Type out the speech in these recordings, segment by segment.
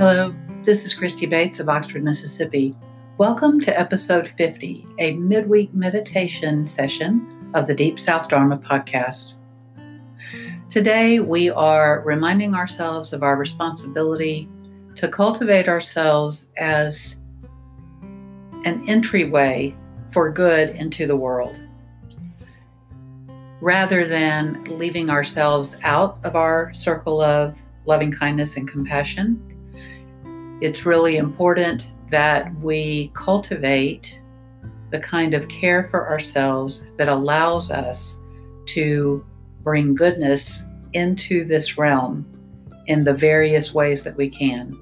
Hello, this is Christy Bates of Oxford, Mississippi. Welcome to episode 50, a midweek meditation session of the Deep South Dharma podcast. Today, we are reminding ourselves of our responsibility to cultivate ourselves as an entryway for good into the world. Rather than leaving ourselves out of our circle of loving kindness and compassion, it's really important that we cultivate the kind of care for ourselves that allows us to bring goodness into this realm in the various ways that we can.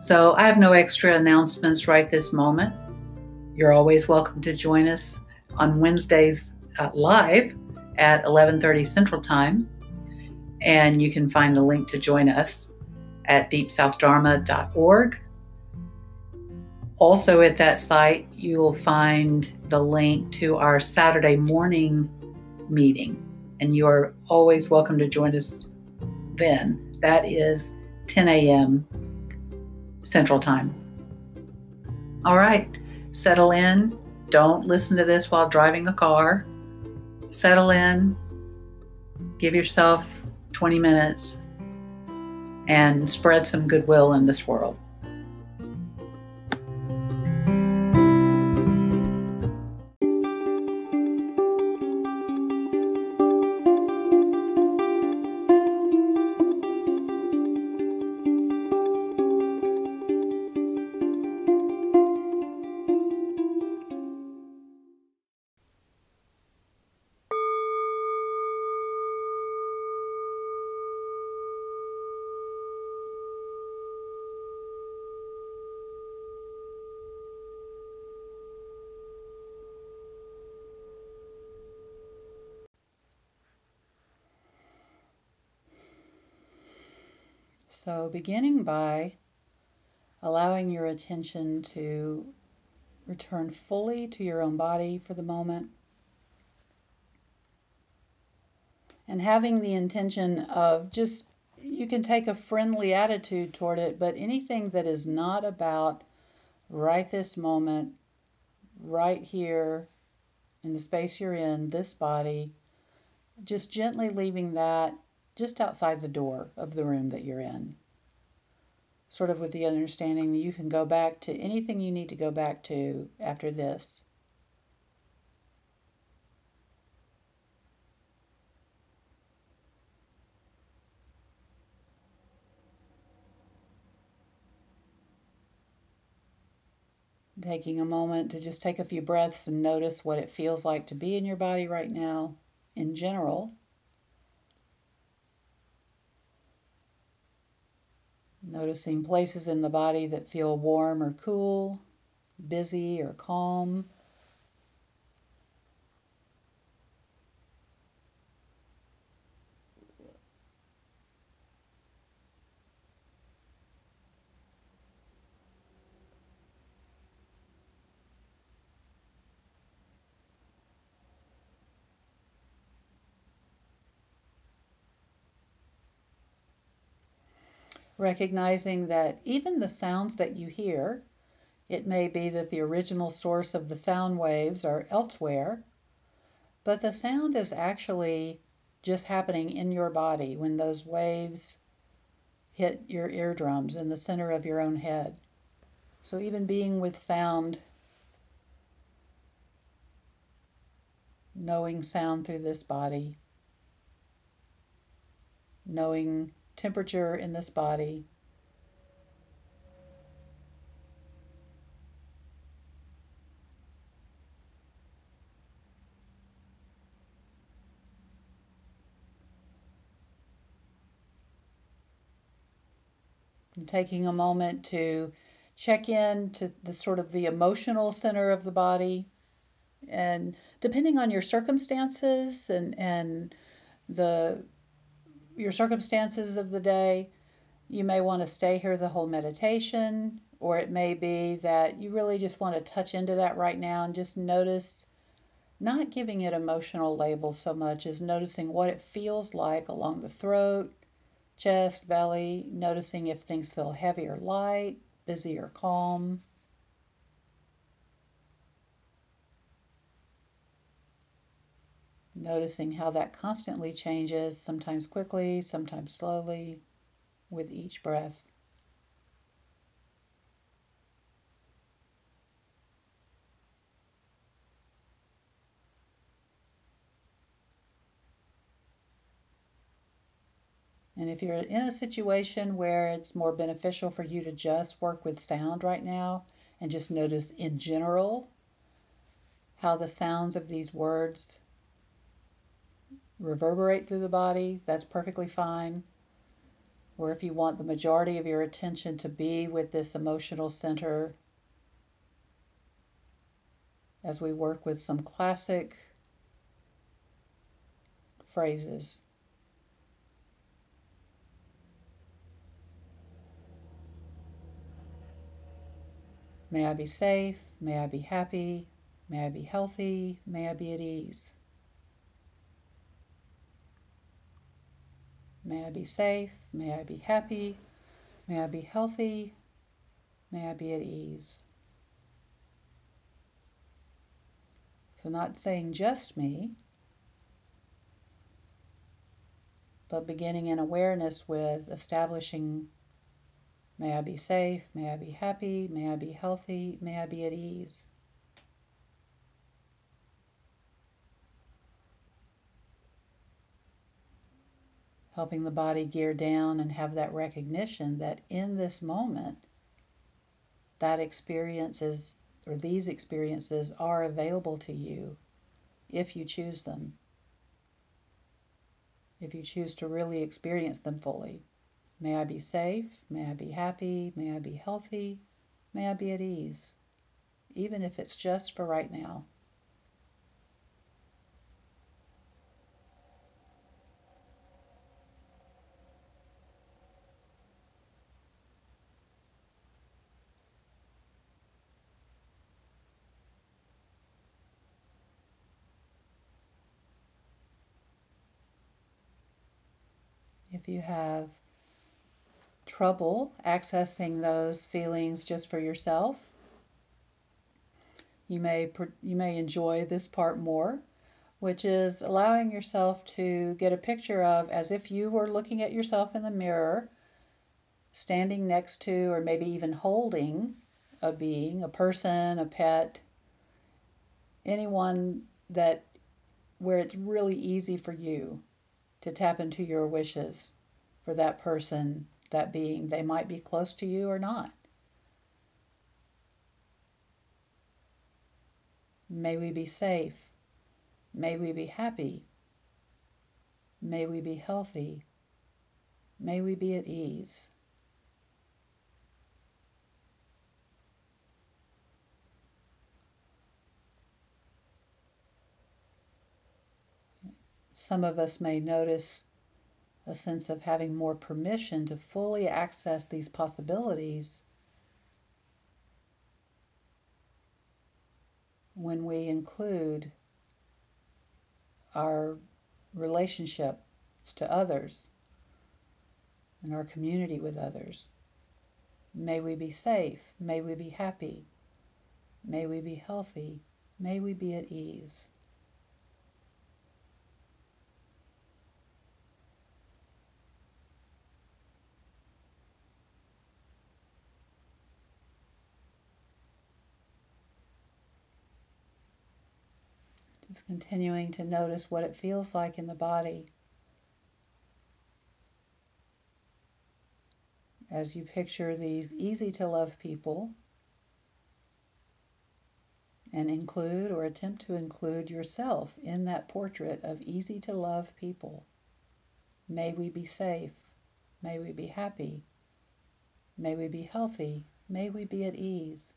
So, I have no extra announcements right this moment. You're always welcome to join us on Wednesdays uh, live at 11:30 Central Time, and you can find the link to join us at deepsouthdharma.org. Also, at that site, you will find the link to our Saturday morning meeting, and you are always welcome to join us then. That is 10 a.m. Central Time. All right, settle in. Don't listen to this while driving a car. Settle in. Give yourself 20 minutes and spread some goodwill in this world. So, beginning by allowing your attention to return fully to your own body for the moment, and having the intention of just you can take a friendly attitude toward it, but anything that is not about right this moment, right here in the space you're in, this body, just gently leaving that just outside the door of the room that you're in. Sort of with the understanding that you can go back to anything you need to go back to after this. Taking a moment to just take a few breaths and notice what it feels like to be in your body right now in general. Noticing places in the body that feel warm or cool, busy or calm. Recognizing that even the sounds that you hear, it may be that the original source of the sound waves are elsewhere, but the sound is actually just happening in your body when those waves hit your eardrums in the center of your own head. So, even being with sound, knowing sound through this body, knowing temperature in this body. And taking a moment to check in to the sort of the emotional center of the body and depending on your circumstances and and the your circumstances of the day, you may want to stay here the whole meditation, or it may be that you really just want to touch into that right now and just notice, not giving it emotional labels so much as noticing what it feels like along the throat, chest, belly, noticing if things feel heavy or light, busy or calm. Noticing how that constantly changes, sometimes quickly, sometimes slowly, with each breath. And if you're in a situation where it's more beneficial for you to just work with sound right now and just notice in general how the sounds of these words reverberate through the body, that's perfectly fine. Or if you want the majority of your attention to be with this emotional center as we work with some classic phrases. May I be safe. May I be happy. May I be healthy. May I be at ease. May I be safe. May I be happy. May I be healthy. May I be at ease. So, not saying just me, but beginning in awareness with establishing May I be safe. May I be happy. May I be healthy. May I be at ease. Helping the body gear down and have that recognition that in this moment, that experience is, or these experiences are available to you if you choose them. If you choose to really experience them fully. May I be safe. May I be happy. May I be healthy. May I be at ease, even if it's just for right now. You have trouble accessing those feelings just for yourself, you may you may enjoy this part more, which is allowing yourself to get a picture of as if you were looking at yourself in the mirror, standing next to or maybe even holding a being, a person, a pet, anyone that where it's really easy for you to tap into your wishes for that person, that being. They might be close to you or not. May we be safe. May we be happy. May we be healthy. May we be at ease. Some of us may notice a sense of having more permission to fully access these possibilities when we include our relationships to others and our community with others. May we be safe. May we be happy. May we be healthy. May we be at ease. Just continuing to notice what it feels like in the body as you picture these easy to love people and include or attempt to include yourself in that portrait of easy to love people. May we be safe. May we be happy. May we be healthy. May we be at ease.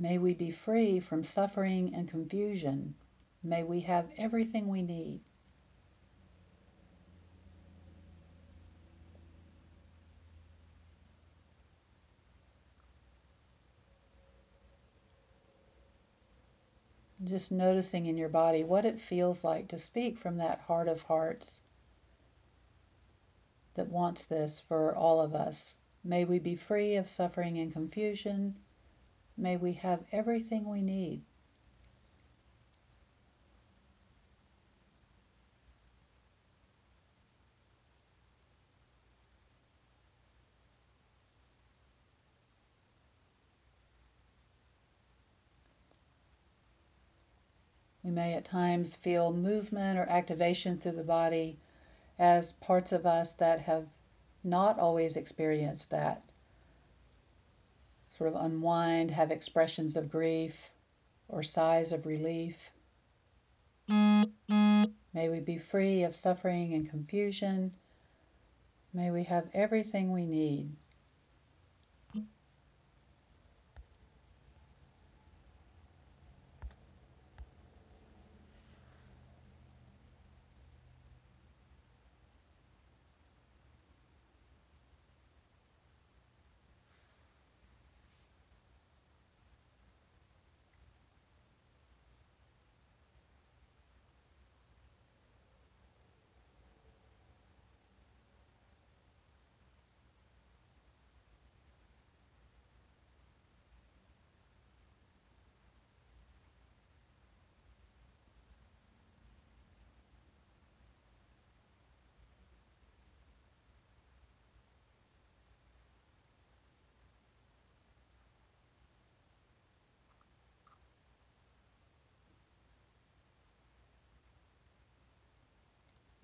May we be free from suffering and confusion. May we have everything we need. Just noticing in your body what it feels like to speak from that heart of hearts that wants this for all of us. May we be free of suffering and confusion. May we have everything we need. We may at times feel movement or activation through the body as parts of us that have not always experienced that sort of unwind, have expressions of grief or sighs of relief. May we be free of suffering and confusion. May we have everything we need.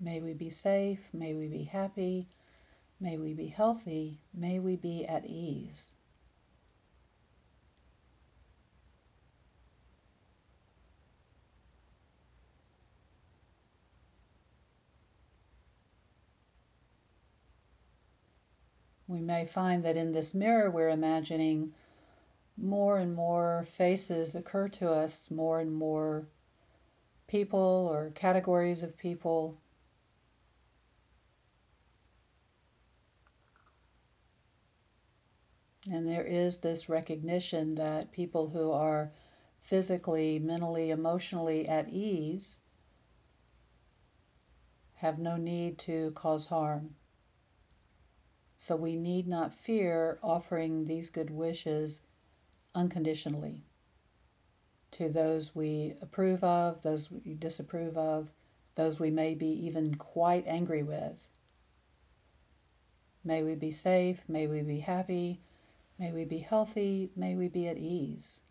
May we be safe. May we be happy. May we be healthy. May we be at ease. We may find that in this mirror we're imagining more and more faces occur to us, more and more people or categories of people And there is this recognition that people who are physically, mentally, emotionally at ease have no need to cause harm. So we need not fear offering these good wishes unconditionally to those we approve of, those we disapprove of, those we may be even quite angry with. May we be safe, may we be happy, May we be healthy. May we be at ease.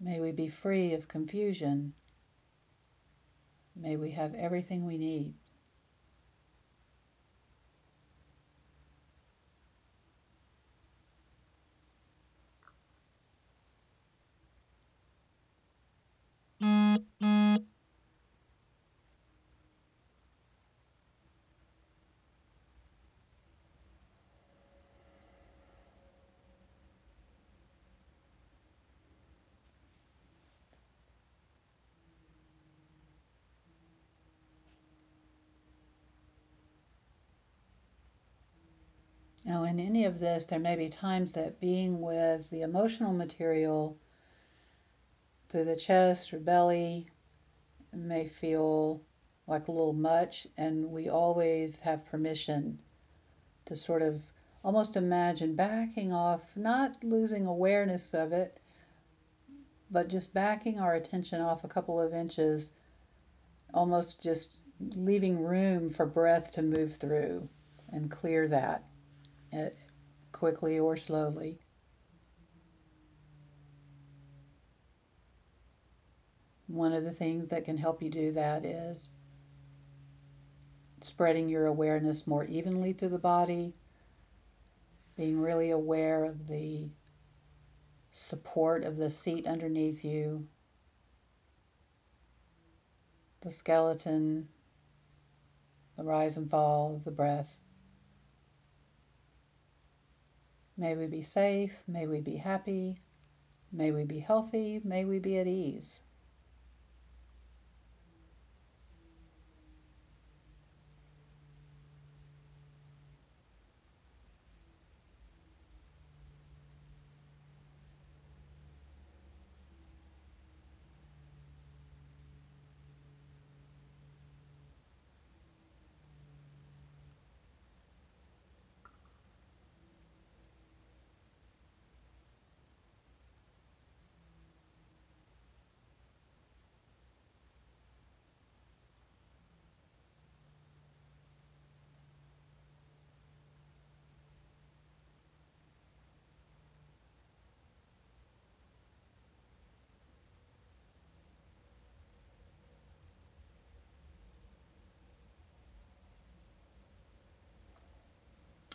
May we be free of confusion. May we have everything we need. Now, in any of this, there may be times that being with the emotional material through the chest or belly may feel like a little much, and we always have permission to sort of almost imagine backing off, not losing awareness of it, but just backing our attention off a couple of inches, almost just leaving room for breath to move through and clear that quickly or slowly. One of the things that can help you do that is spreading your awareness more evenly through the body, being really aware of the support of the seat underneath you, the skeleton, the rise and fall of the breath. May we be safe. May we be happy. May we be healthy. May we be at ease.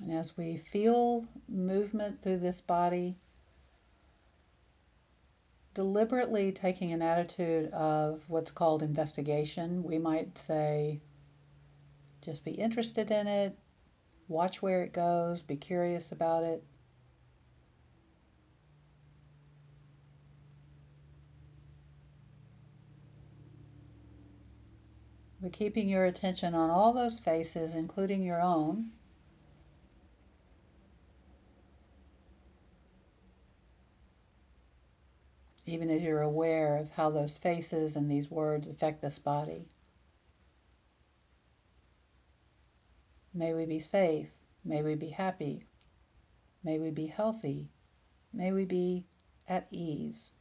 And as we feel movement through this body, deliberately taking an attitude of what's called investigation, we might say, just be interested in it, watch where it goes, be curious about it. But keeping your attention on all those faces, including your own, even as you're aware of how those faces and these words affect this body. May we be safe. May we be happy. May we be healthy. May we be at ease.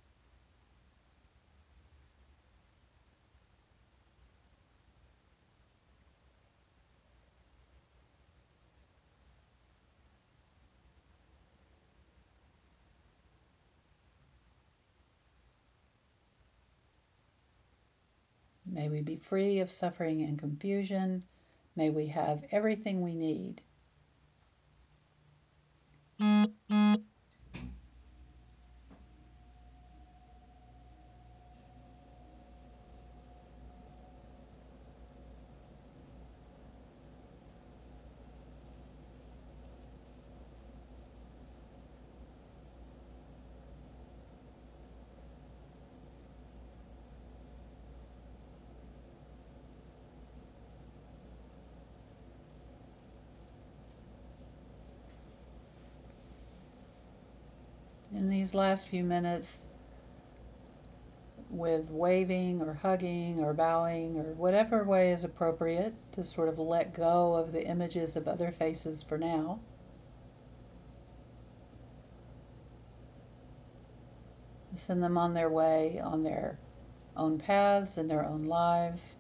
May we be free of suffering and confusion. May we have everything we need. In these last few minutes with waving or hugging or bowing or whatever way is appropriate to sort of let go of the images of other faces for now. Send them on their way, on their own paths, in their own lives,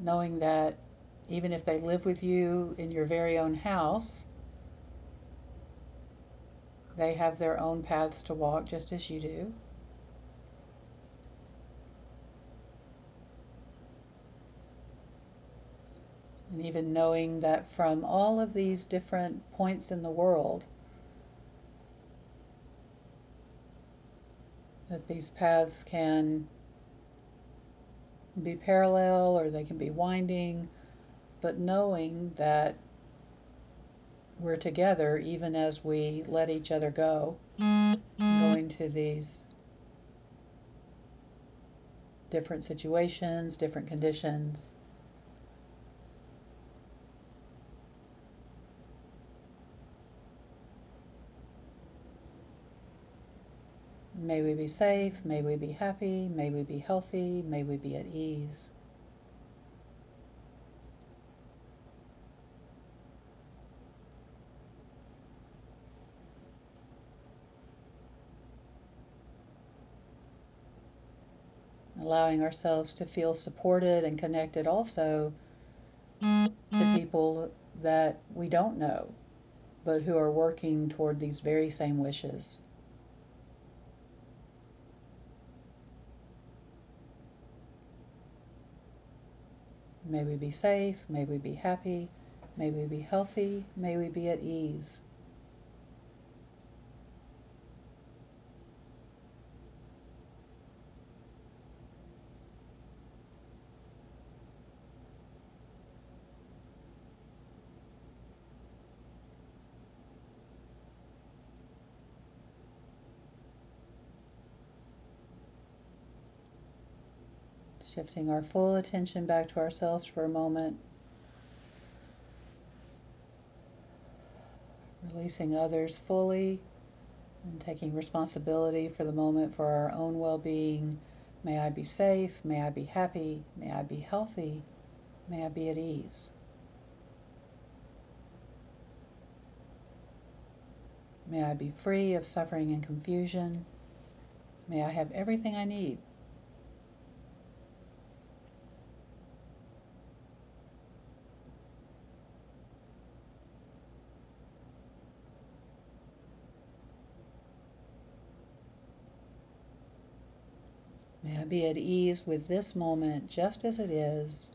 knowing that even if they live with you in your very own house, they have their own paths to walk just as you do. And even knowing that from all of these different points in the world, that these paths can be parallel or they can be winding, but knowing that we're together even as we let each other go, going to these different situations, different conditions. May we be safe, may we be happy, may we be healthy, may we be at ease. Allowing ourselves to feel supported and connected also to people that we don't know, but who are working toward these very same wishes. May we be safe, may we be happy, may we be healthy, may we be at ease. Shifting our full attention back to ourselves for a moment. Releasing others fully and taking responsibility for the moment for our own well being. May I be safe. May I be happy. May I be healthy. May I be at ease. May I be free of suffering and confusion. May I have everything I need. Be at ease with this moment just as it is,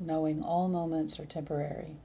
knowing all moments are temporary.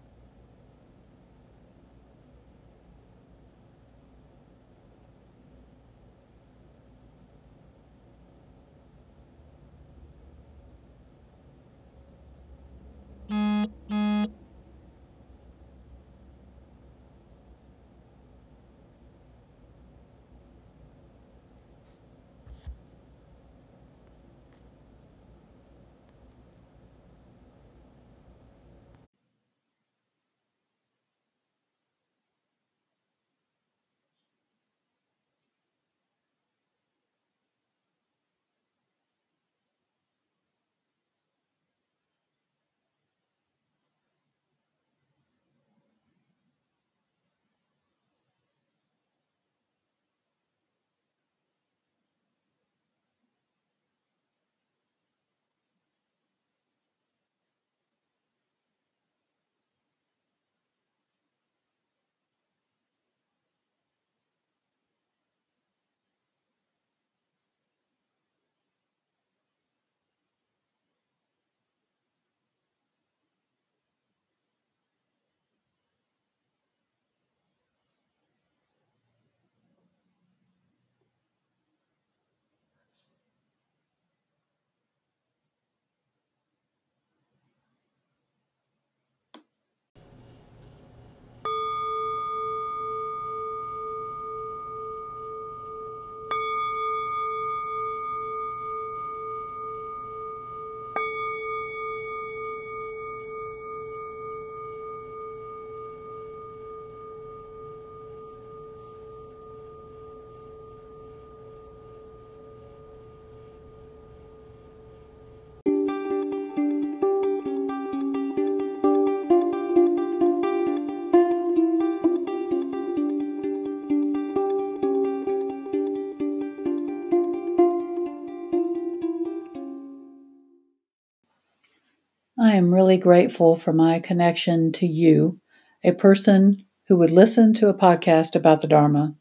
I am really grateful for my connection to you, a person who would listen to a podcast about the Dharma.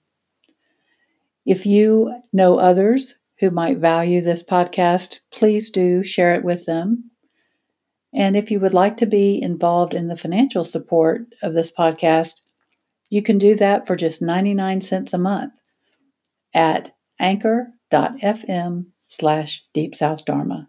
If you know others who might value this podcast, please do share it with them. And if you would like to be involved in the financial support of this podcast, you can do that for just 99 cents a month at anchor.fm slash deep south dharma.